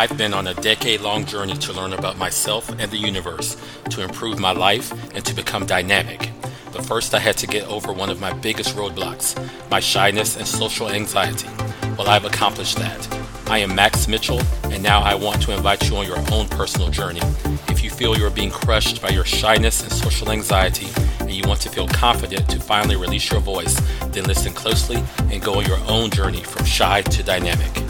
I've been on a decade long journey to learn about myself and the universe, to improve my life, and to become dynamic. But first, I had to get over one of my biggest roadblocks my shyness and social anxiety. Well, I've accomplished that. I am Max Mitchell, and now I want to invite you on your own personal journey. If you feel you're being crushed by your shyness and social anxiety, and you want to feel confident to finally release your voice, then listen closely and go on your own journey from shy to dynamic.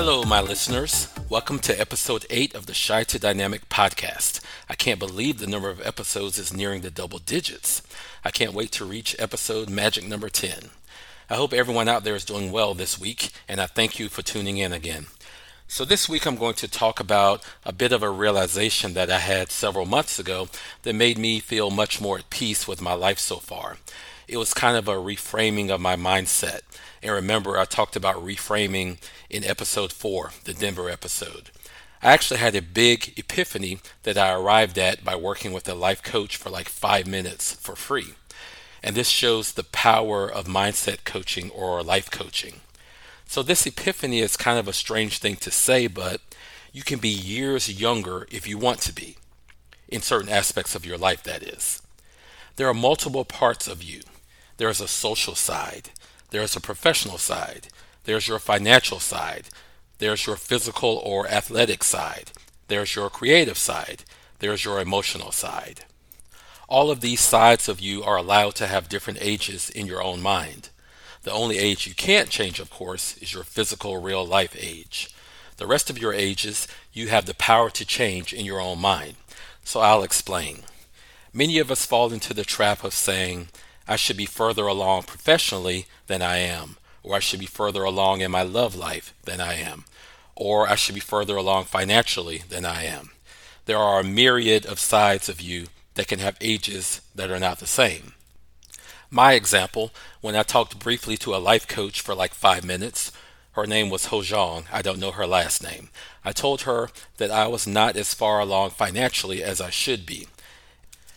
Hello, my listeners. Welcome to episode 8 of the Shy to Dynamic podcast. I can't believe the number of episodes is nearing the double digits. I can't wait to reach episode magic number 10. I hope everyone out there is doing well this week, and I thank you for tuning in again. So, this week I'm going to talk about a bit of a realization that I had several months ago that made me feel much more at peace with my life so far. It was kind of a reframing of my mindset. And remember, I talked about reframing in episode 4, the Denver episode. I actually had a big epiphany that I arrived at by working with a life coach for like five minutes for free. And this shows the power of mindset coaching or life coaching. So, this epiphany is kind of a strange thing to say, but you can be years younger if you want to be, in certain aspects of your life, that is. There are multiple parts of you. There is a social side, there is a professional side, there's your financial side, there's your physical or athletic side, there's your creative side, there's your emotional side. All of these sides of you are allowed to have different ages in your own mind. The only age you can't change, of course, is your physical real life age. The rest of your ages you have the power to change in your own mind. So I'll explain. Many of us fall into the trap of saying, I should be further along professionally than I am, or I should be further along in my love life than I am, or I should be further along financially than I am. There are a myriad of sides of you that can have ages that are not the same. My example, when I talked briefly to a life coach for like five minutes, her name was Ho Zhang. I don't know her last name. I told her that I was not as far along financially as I should be.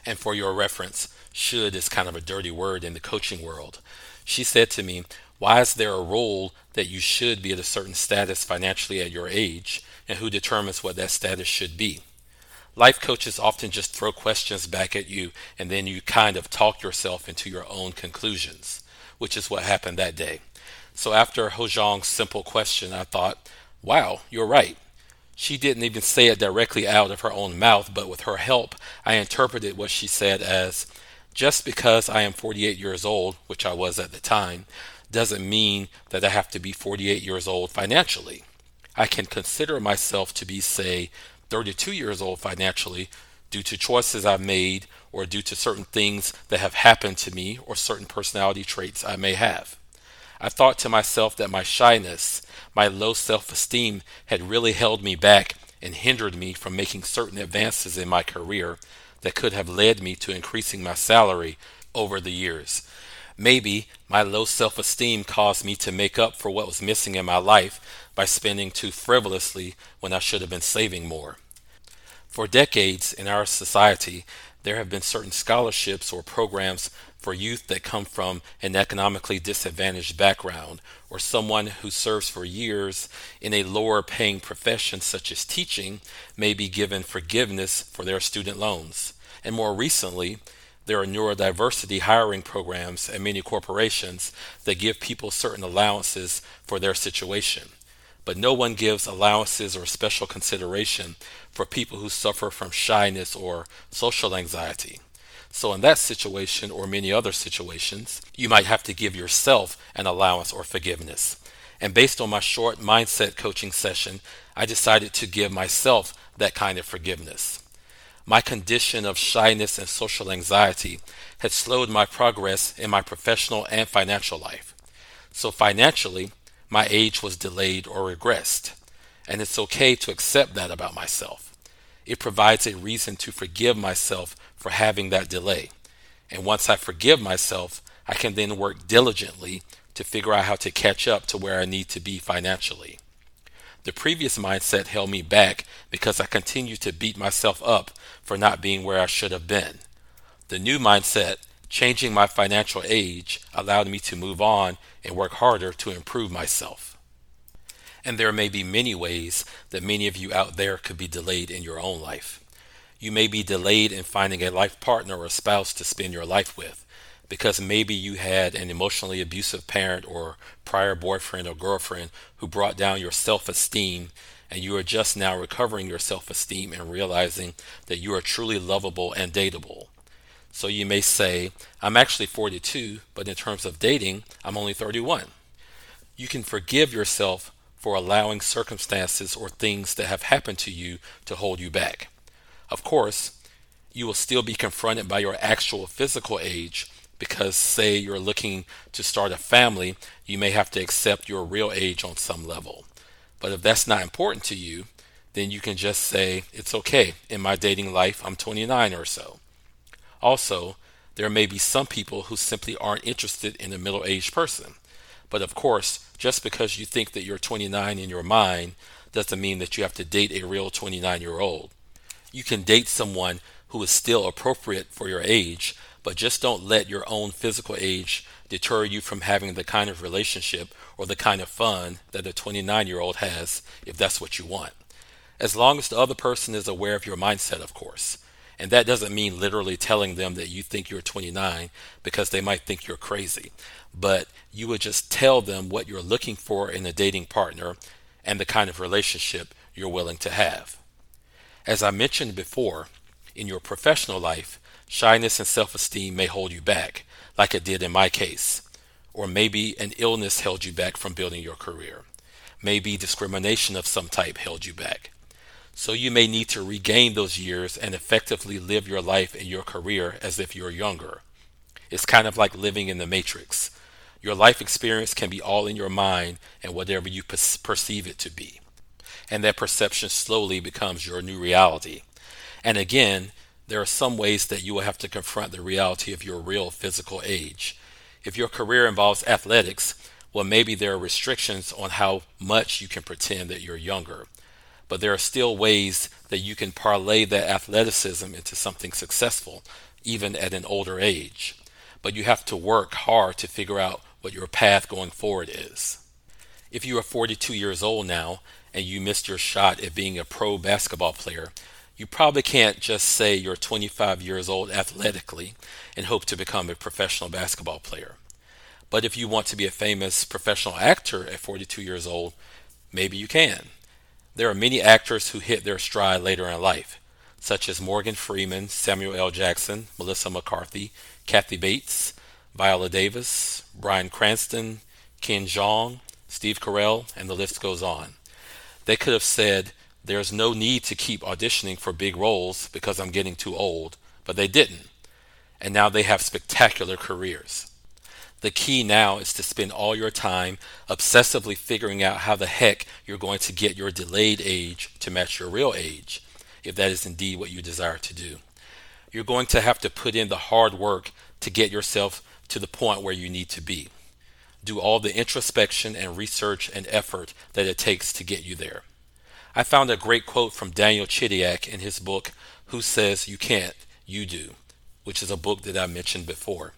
And for your reference, should is kind of a dirty word in the coaching world. She said to me, Why is there a rule that you should be at a certain status financially at your age, and who determines what that status should be? Life coaches often just throw questions back at you and then you kind of talk yourself into your own conclusions, which is what happened that day. So after Ho Zhang's simple question, I thought, wow, you're right. She didn't even say it directly out of her own mouth, but with her help, I interpreted what she said as just because I am 48 years old, which I was at the time, doesn't mean that I have to be 48 years old financially. I can consider myself to be, say, 32 years old financially due to choices I've made or due to certain things that have happened to me or certain personality traits I may have. I thought to myself that my shyness, my low self esteem had really held me back and hindered me from making certain advances in my career that could have led me to increasing my salary over the years. Maybe my low self esteem caused me to make up for what was missing in my life by spending too frivolously when I should have been saving more. For decades in our society, there have been certain scholarships or programs for youth that come from an economically disadvantaged background or someone who serves for years in a lower paying profession such as teaching may be given forgiveness for their student loans. And more recently, there are neurodiversity hiring programs at many corporations that give people certain allowances for their situation but no one gives allowances or special consideration for people who suffer from shyness or social anxiety. So, in that situation or many other situations, you might have to give yourself an allowance or forgiveness. And based on my short mindset coaching session, I decided to give myself that kind of forgiveness. My condition of shyness and social anxiety had slowed my progress in my professional and financial life. So, financially, my age was delayed or regressed. And it's okay to accept that about myself. It provides a reason to forgive myself for having that delay. And once I forgive myself, I can then work diligently to figure out how to catch up to where I need to be financially. The previous mindset held me back because I continued to beat myself up for not being where I should have been. The new mindset Changing my financial age allowed me to move on and work harder to improve myself. And there may be many ways that many of you out there could be delayed in your own life. You may be delayed in finding a life partner or spouse to spend your life with because maybe you had an emotionally abusive parent or prior boyfriend or girlfriend who brought down your self esteem, and you are just now recovering your self esteem and realizing that you are truly lovable and dateable. So you may say, I'm actually 42, but in terms of dating, I'm only 31. You can forgive yourself for allowing circumstances or things that have happened to you to hold you back. Of course, you will still be confronted by your actual physical age because, say, you're looking to start a family, you may have to accept your real age on some level. But if that's not important to you, then you can just say, it's okay. In my dating life, I'm 29 or so. Also, there may be some people who simply aren't interested in a middle aged person. But of course, just because you think that you're 29 in your mind doesn't mean that you have to date a real 29 year old. You can date someone who is still appropriate for your age, but just don't let your own physical age deter you from having the kind of relationship or the kind of fun that a 29 year old has if that's what you want. As long as the other person is aware of your mindset, of course. And that doesn't mean literally telling them that you think you're 29 because they might think you're crazy. But you would just tell them what you're looking for in a dating partner and the kind of relationship you're willing to have. As I mentioned before, in your professional life, shyness and self esteem may hold you back, like it did in my case. Or maybe an illness held you back from building your career. Maybe discrimination of some type held you back. So you may need to regain those years and effectively live your life and your career as if you're younger. It's kind of like living in the matrix. Your life experience can be all in your mind and whatever you perceive it to be. And that perception slowly becomes your new reality. And again, there are some ways that you will have to confront the reality of your real physical age. If your career involves athletics, well, maybe there are restrictions on how much you can pretend that you're younger but there are still ways that you can parlay that athleticism into something successful, even at an older age. But you have to work hard to figure out what your path going forward is. If you are 42 years old now and you missed your shot at being a pro basketball player, you probably can't just say you're 25 years old athletically and hope to become a professional basketball player. But if you want to be a famous professional actor at 42 years old, maybe you can. There are many actors who hit their stride later in life, such as Morgan Freeman, Samuel L. Jackson, Melissa McCarthy, Kathy Bates, Viola Davis, Bryan Cranston, Ken Jeong, Steve Carell, and the list goes on. They could have said, There's no need to keep auditioning for big roles because I'm getting too old, but they didn't. And now they have spectacular careers. The key now is to spend all your time obsessively figuring out how the heck you're going to get your delayed age to match your real age, if that is indeed what you desire to do. You're going to have to put in the hard work to get yourself to the point where you need to be. Do all the introspection and research and effort that it takes to get you there. I found a great quote from Daniel Chidiac in his book, Who Says You Can't, You Do, which is a book that I mentioned before.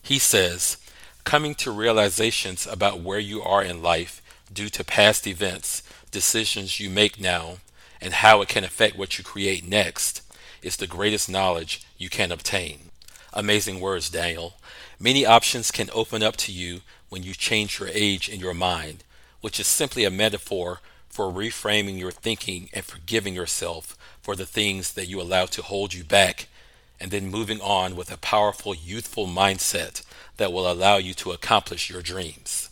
He says, coming to realizations about where you are in life due to past events, decisions you make now, and how it can affect what you create next is the greatest knowledge you can obtain. Amazing words, Daniel. Many options can open up to you when you change your age in your mind, which is simply a metaphor for reframing your thinking and forgiving yourself for the things that you allow to hold you back, and then moving on with a powerful youthful mindset that will allow you to accomplish your dreams.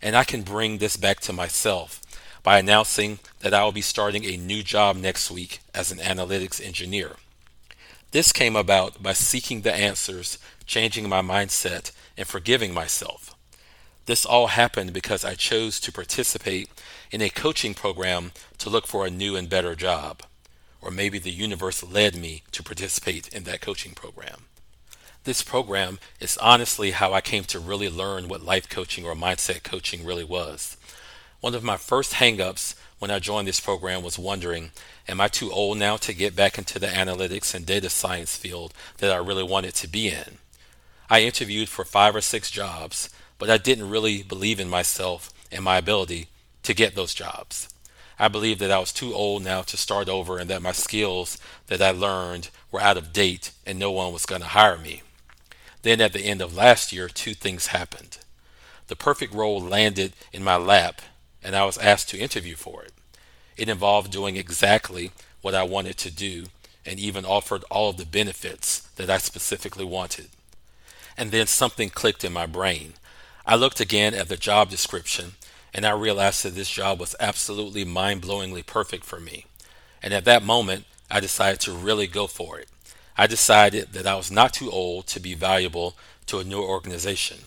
And I can bring this back to myself by announcing that I will be starting a new job next week as an analytics engineer. This came about by seeking the answers, changing my mindset, and forgiving myself. This all happened because I chose to participate in a coaching program to look for a new and better job. Or maybe the universe led me to participate in that coaching program. This program is honestly how I came to really learn what life coaching or mindset coaching really was. One of my first hangups when I joined this program was wondering, am I too old now to get back into the analytics and data science field that I really wanted to be in? I interviewed for five or six jobs, but I didn't really believe in myself and my ability to get those jobs. I believed that I was too old now to start over and that my skills that I learned were out of date and no one was going to hire me. Then at the end of last year, two things happened. The perfect role landed in my lap and I was asked to interview for it. It involved doing exactly what I wanted to do and even offered all of the benefits that I specifically wanted. And then something clicked in my brain. I looked again at the job description and I realized that this job was absolutely mind blowingly perfect for me. And at that moment, I decided to really go for it. I decided that I was not too old to be valuable to a new organization.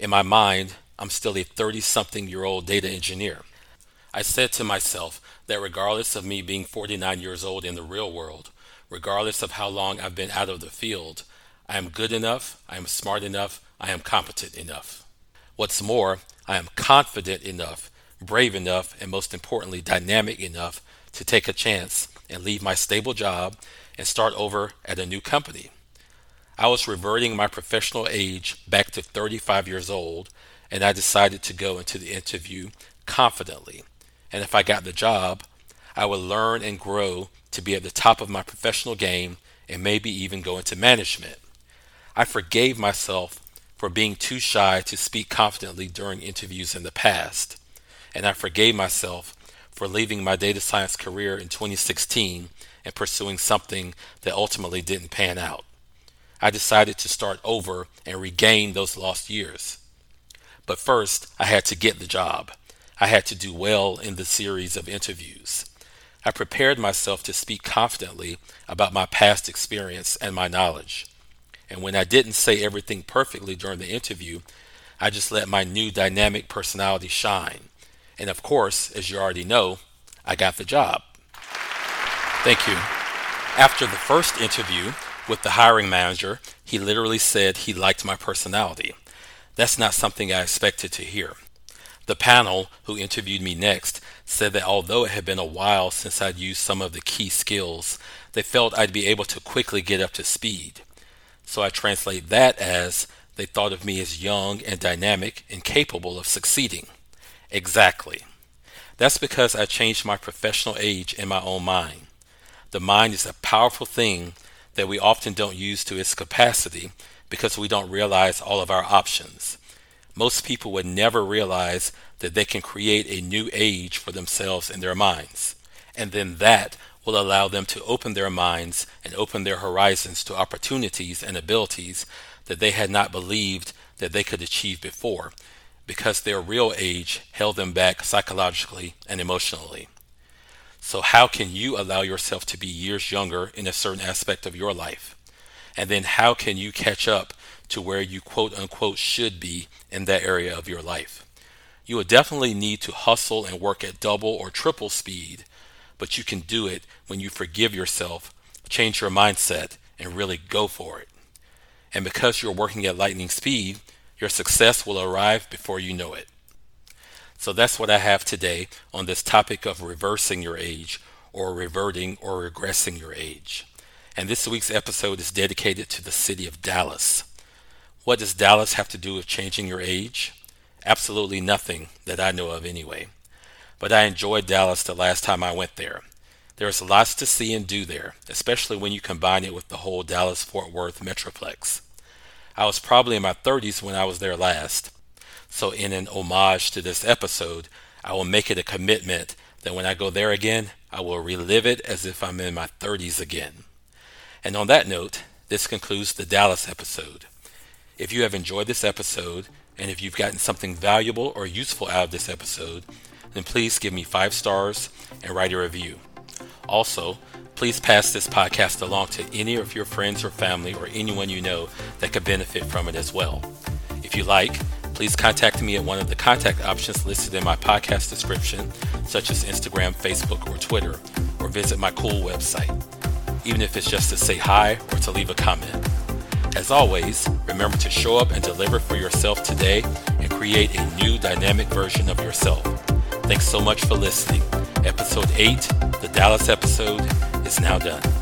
In my mind, I'm still a 30 something year old data engineer. I said to myself that regardless of me being 49 years old in the real world, regardless of how long I've been out of the field, I am good enough, I am smart enough, I am competent enough. What's more, I am confident enough, brave enough, and most importantly, dynamic enough to take a chance and leave my stable job and start over at a new company. I was reverting my professional age back to 35 years old, and I decided to go into the interview confidently. And if I got the job, I would learn and grow to be at the top of my professional game and maybe even go into management. I forgave myself for being too shy to speak confidently during interviews in the past, and I forgave myself for leaving my data science career in 2016 and pursuing something that ultimately didn't pan out. I decided to start over and regain those lost years. But first, I had to get the job. I had to do well in the series of interviews. I prepared myself to speak confidently about my past experience and my knowledge. And when I didn't say everything perfectly during the interview, I just let my new dynamic personality shine. And of course, as you already know, I got the job. Thank you. After the first interview with the hiring manager, he literally said he liked my personality. That's not something I expected to hear. The panel who interviewed me next said that although it had been a while since I'd used some of the key skills, they felt I'd be able to quickly get up to speed. So I translate that as they thought of me as young and dynamic and capable of succeeding. Exactly. That's because I changed my professional age in my own mind. The mind is a powerful thing that we often don't use to its capacity because we don't realize all of our options. Most people would never realize that they can create a new age for themselves in their minds. And then that will allow them to open their minds and open their horizons to opportunities and abilities that they had not believed that they could achieve before because their real age held them back psychologically and emotionally. So, how can you allow yourself to be years younger in a certain aspect of your life? And then how can you catch up to where you quote unquote should be in that area of your life? You will definitely need to hustle and work at double or triple speed, but you can do it when you forgive yourself, change your mindset, and really go for it. And because you're working at lightning speed, your success will arrive before you know it. So that's what I have today on this topic of reversing your age or reverting or regressing your age and this week's episode is dedicated to the city of Dallas. What does Dallas have to do with changing your age? Absolutely nothing that I know of anyway. But I enjoyed Dallas the last time I went there. There's lots to see and do there, especially when you combine it with the whole Dallas Fort Worth Metroplex. I was probably in my 30s when I was there last, so in an homage to this episode, I will make it a commitment that when I go there again, I will relive it as if I'm in my 30s again. And on that note, this concludes the Dallas episode. If you have enjoyed this episode, and if you've gotten something valuable or useful out of this episode, then please give me five stars and write a review. Also, please pass this podcast along to any of your friends or family or anyone you know that could benefit from it as well. If you like, please contact me at one of the contact options listed in my podcast description, such as Instagram, Facebook, or Twitter, or visit my cool website even if it's just to say hi or to leave a comment. As always, remember to show up and deliver for yourself today and create a new dynamic version of yourself. Thanks so much for listening. Episode 8, the Dallas episode, is now done.